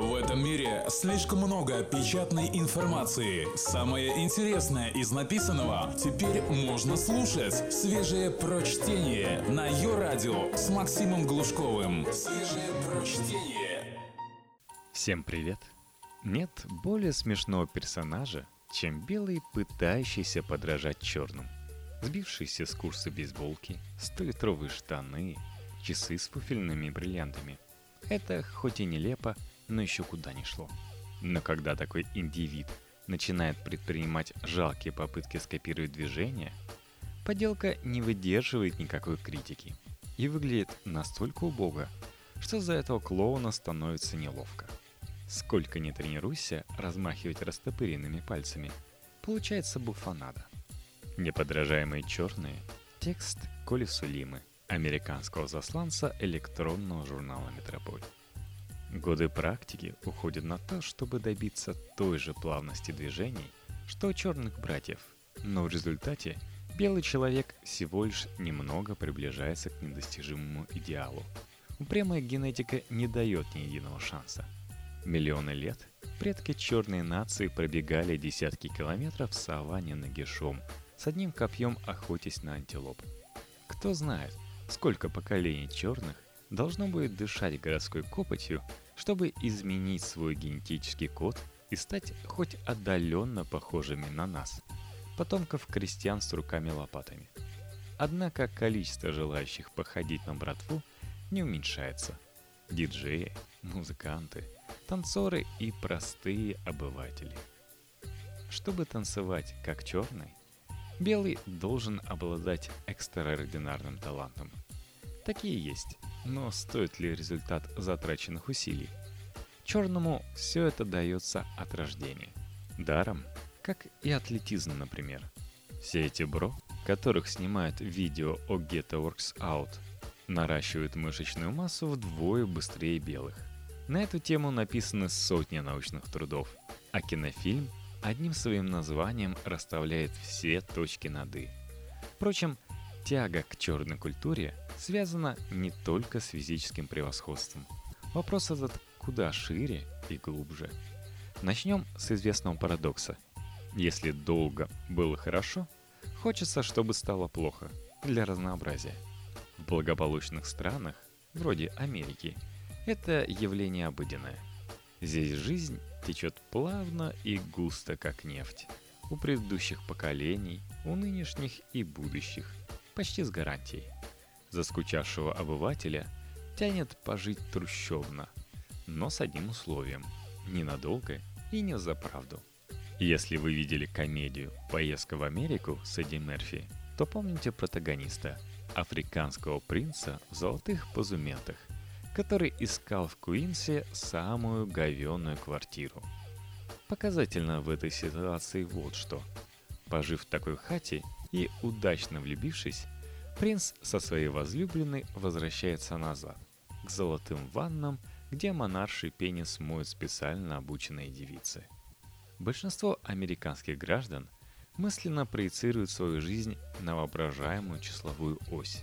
В этом мире слишком много печатной информации. Самое интересное из написанного теперь можно слушать. Свежее прочтение на ее радио с Максимом Глушковым. Свежее прочтение. Всем привет! Нет более смешного персонажа, чем белый, пытающийся подражать черным. Сбившиеся с курса бейсболки, столитровые штаны, часы с пуфельными бриллиантами. Это хоть и нелепо, но еще куда ни шло. Но когда такой индивид начинает предпринимать жалкие попытки скопировать движение, поделка не выдерживает никакой критики и выглядит настолько убого, что за этого клоуна становится неловко. Сколько не тренируйся размахивать растопыренными пальцами, получается буфанада. Неподражаемые черные – текст Коли Сулимы, американского засланца электронного журнала «Метрополь». Годы практики уходят на то, чтобы добиться той же плавности движений, что у черных братьев, но в результате белый человек всего лишь немного приближается к недостижимому идеалу. Упрямая генетика не дает ни единого шанса. Миллионы лет предки черной нации пробегали десятки километров в саванне нагишом, с одним копьем охотясь на антилоп. Кто знает, сколько поколений черных должно будет дышать городской копотью, чтобы изменить свой генетический код и стать хоть отдаленно похожими на нас, потомков крестьян с руками-лопатами. Однако количество желающих походить на братву не уменьшается. Диджеи, музыканты, танцоры и простые обыватели. Чтобы танцевать как черный, белый должен обладать экстраординарным талантом. Такие есть, но стоит ли результат затраченных усилий? Черному все это дается от рождения. Даром, как и атлетизм, например. Все эти бро, которых снимают видео о Get Works Out, наращивают мышечную массу вдвое быстрее белых. На эту тему написаны сотни научных трудов, а кинофильм одним своим названием расставляет все точки над «и». Впрочем, тяга к черной культуре связана не только с физическим превосходством. Вопрос этот куда шире и глубже. Начнем с известного парадокса. Если долго было хорошо, хочется, чтобы стало плохо, для разнообразия. В благополучных странах, вроде Америки, это явление обыденное. Здесь жизнь течет плавно и густо, как нефть. У предыдущих поколений, у нынешних и будущих, почти с гарантией – заскучавшего обывателя тянет пожить трущобно, но с одним условием – ненадолго и не за правду. Если вы видели комедию «Поездка в Америку» с Эдди Мерфи, то помните протагониста – африканского принца в золотых позументах, который искал в Куинсе самую говенную квартиру. Показательно в этой ситуации вот что. Пожив в такой хате и удачно влюбившись, Принц со своей возлюбленной возвращается назад, к золотым ваннам, где монарший пенис моют специально обученные девицы. Большинство американских граждан мысленно проецируют свою жизнь на воображаемую числовую ось.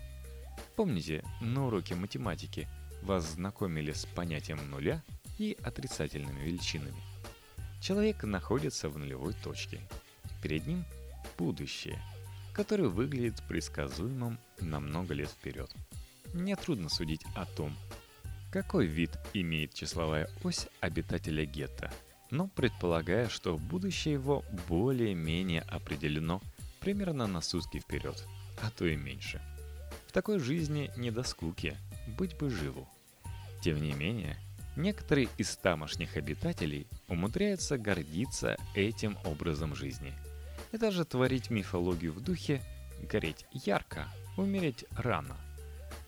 Помните, на уроке математики вас знакомили с понятием нуля и отрицательными величинами. Человек находится в нулевой точке. Перед ним будущее – который выглядит предсказуемым на много лет вперед. Нетрудно судить о том, какой вид имеет числовая ось обитателя гетто, но предполагая, что будущее его более-менее определено примерно на сутки вперед, а то и меньше. В такой жизни не до скуки, быть бы живу. Тем не менее, некоторые из тамошних обитателей умудряются гордиться этим образом жизни – это же творить мифологию в духе «гореть ярко, умереть рано».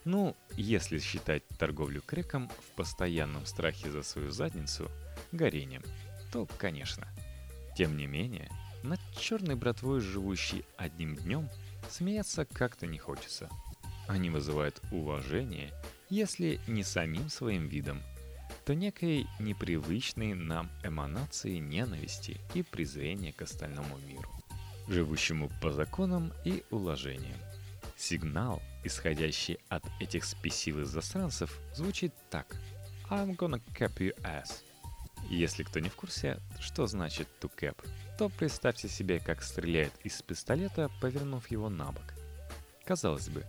Ну, если считать торговлю креком в постоянном страхе за свою задницу горением, то, конечно. Тем не менее, над черной братвой, живущей одним днем, смеяться как-то не хочется. Они вызывают уважение, если не самим своим видом, то некой непривычной нам эманации ненависти и презрения к остальному миру живущему по законам и уложениям. Сигнал, исходящий от этих спесивых засранцев, звучит так. I'm gonna cap your ass. Если кто не в курсе, что значит to cap, то представьте себе, как стреляет из пистолета, повернув его на бок. Казалось бы,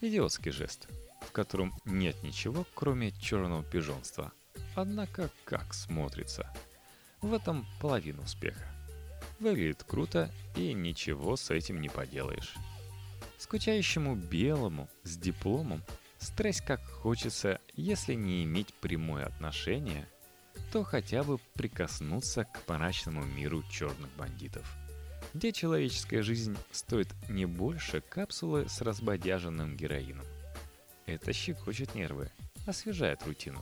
идиотский жест, в котором нет ничего, кроме черного пижонства. Однако как смотрится? В этом половина успеха. Выглядит круто, и ничего с этим не поделаешь. Скучающему белому с дипломом стресс как хочется, если не иметь прямое отношение, то хотя бы прикоснуться к мрачному миру черных бандитов – где человеческая жизнь стоит не больше капсулы с разбодяженным героином. Это щекочет нервы, освежает рутину.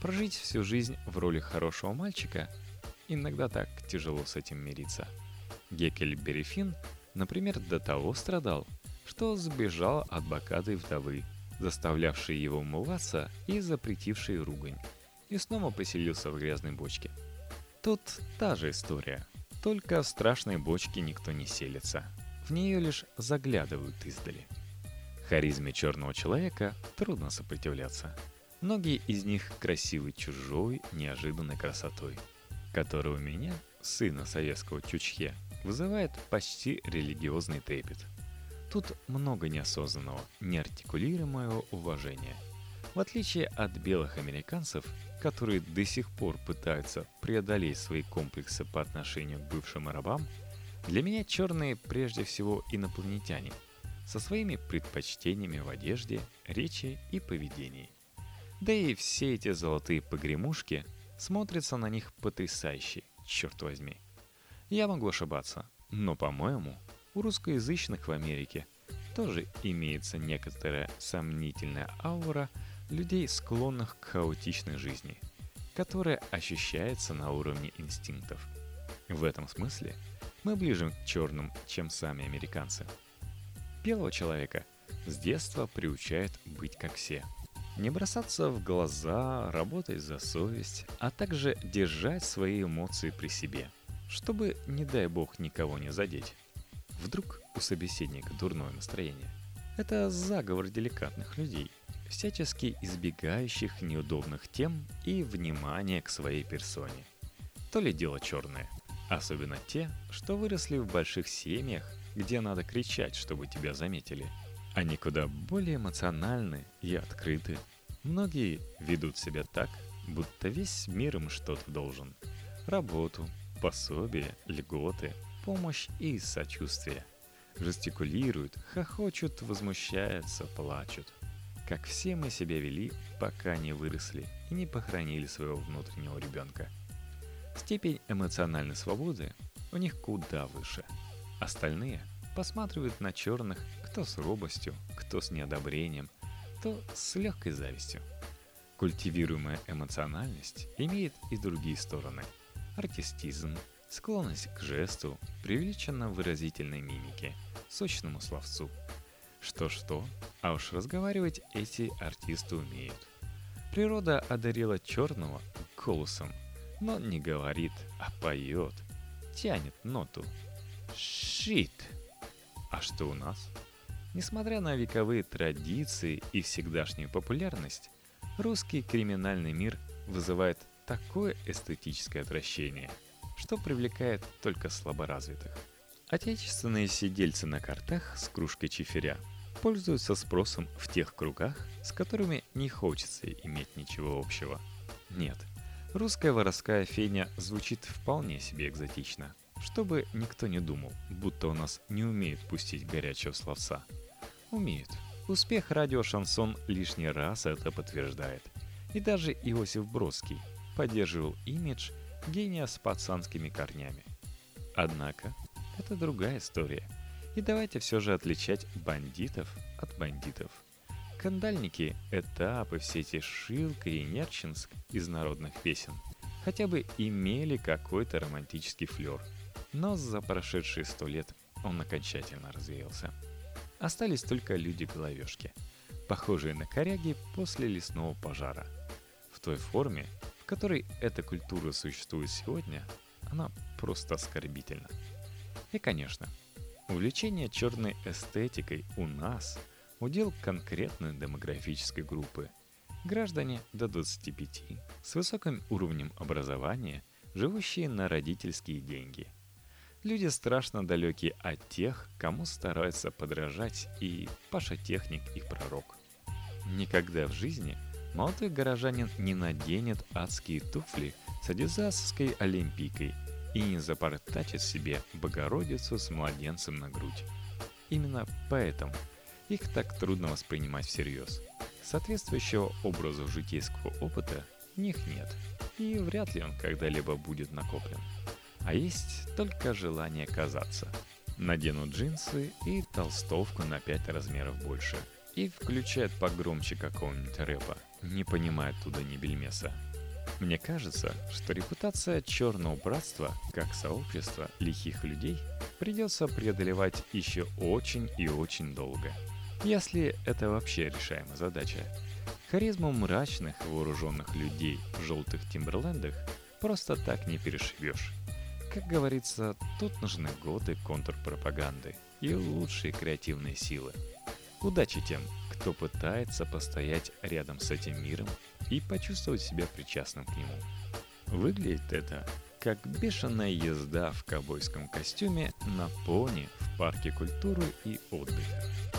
Прожить всю жизнь в роли хорошего мальчика иногда так тяжело с этим мириться. Гекель Берефин, например, до того страдал, что сбежал от богатой вдовы, заставлявшей его умываться и запретившей ругань, и снова поселился в грязной бочке. Тут та же история – только в страшной бочке никто не селится. В нее лишь заглядывают издали. Харизме черного человека трудно сопротивляться. Многие из них красивы чужой, неожиданной красотой, которая у меня, сына советского Чучхе, вызывает почти религиозный трепет. Тут много неосознанного, неартикулируемого уважения. В отличие от белых американцев, которые до сих пор пытаются преодолеть свои комплексы по отношению к бывшим рабам, для меня черные прежде всего инопланетяне со своими предпочтениями в одежде, речи и поведении. Да и все эти золотые погремушки смотрятся на них потрясающе, черт возьми. Я могу ошибаться, но, по-моему, у русскоязычных в Америке тоже имеется некоторая сомнительная аура – людей, склонных к хаотичной жизни, которая ощущается на уровне инстинктов. В этом смысле мы ближе к черным, чем сами американцы. Белого человека с детства приучают быть как все. Не бросаться в глаза, работать за совесть, а также держать свои эмоции при себе, чтобы, не дай бог, никого не задеть. Вдруг у собеседника дурное настроение. Это заговор деликатных людей – всячески избегающих неудобных тем и внимания к своей персоне. То ли дело черное, особенно те, что выросли в больших семьях, где надо кричать, чтобы тебя заметили. Они куда более эмоциональны и открыты. Многие ведут себя так, будто весь мир им что-то должен. Работу, пособие, льготы, помощь и сочувствие. Жестикулируют, хохочут, возмущаются, плачут как все мы себя вели, пока не выросли и не похоронили своего внутреннего ребенка. Степень эмоциональной свободы у них куда выше. Остальные посматривают на черных кто с робостью, кто с неодобрением, кто с легкой завистью. Культивируемая эмоциональность имеет и другие стороны. Артистизм, склонность к жесту, преувеличенно выразительной мимике, сочному словцу – что-что, а уж разговаривать эти артисты умеют. Природа одарила черного голосом, но не говорит, а поет, тянет ноту. Шит! А что у нас? Несмотря на вековые традиции и всегдашнюю популярность, русский криминальный мир вызывает такое эстетическое отвращение, что привлекает только слаборазвитых. Отечественные сидельцы на картах с кружкой чиферя пользуются спросом в тех кругах, с которыми не хочется иметь ничего общего. Нет, русская воровская феня звучит вполне себе экзотично, чтобы никто не думал, будто у нас не умеют пустить горячего словца. Умеют. Успех радио «Шансон» лишний раз это подтверждает. И даже Иосиф Бродский поддерживал имидж гения с пацанскими корнями. Однако, это другая история – и давайте все же отличать бандитов от бандитов. Кандальники, этапы, все эти Шилка и Нерчинск из народных песен хотя бы имели какой-то романтический флер. Но за прошедшие сто лет он окончательно развеялся. Остались только люди-головешки, похожие на коряги после лесного пожара. В той форме, в которой эта культура существует сегодня, она просто оскорбительна. И, конечно, Увлечение черной эстетикой у нас – удел конкретной демографической группы. Граждане до 25 с высоким уровнем образования, живущие на родительские деньги. Люди страшно далекие от тех, кому стараются подражать, и Паша Техник их пророк. Никогда в жизни молодой горожанин не наденет адские туфли с адизасской олимпийкой и не запортачит себе Богородицу с младенцем на грудь. Именно поэтому их так трудно воспринимать всерьез. Соответствующего образу житейского опыта у них нет, и вряд ли он когда-либо будет накоплен. А есть только желание казаться. Наденут джинсы и толстовку на 5 размеров больше. И включают погромче какого-нибудь рэпа, не понимая туда ни бельмеса. Мне кажется, что репутация черного братства, как сообщества лихих людей, придется преодолевать еще очень и очень долго – если это вообще решаемая задача. Харизму мрачных вооруженных людей в желтых Тимберлендах просто так не перешибешь. Как говорится, тут нужны годы контрпропаганды и лучшие креативные силы. Удачи тем, кто пытается постоять рядом с этим миром и почувствовать себя причастным к нему. Выглядит это как бешеная езда в ковбойском костюме на пони в парке культуры и отдыха.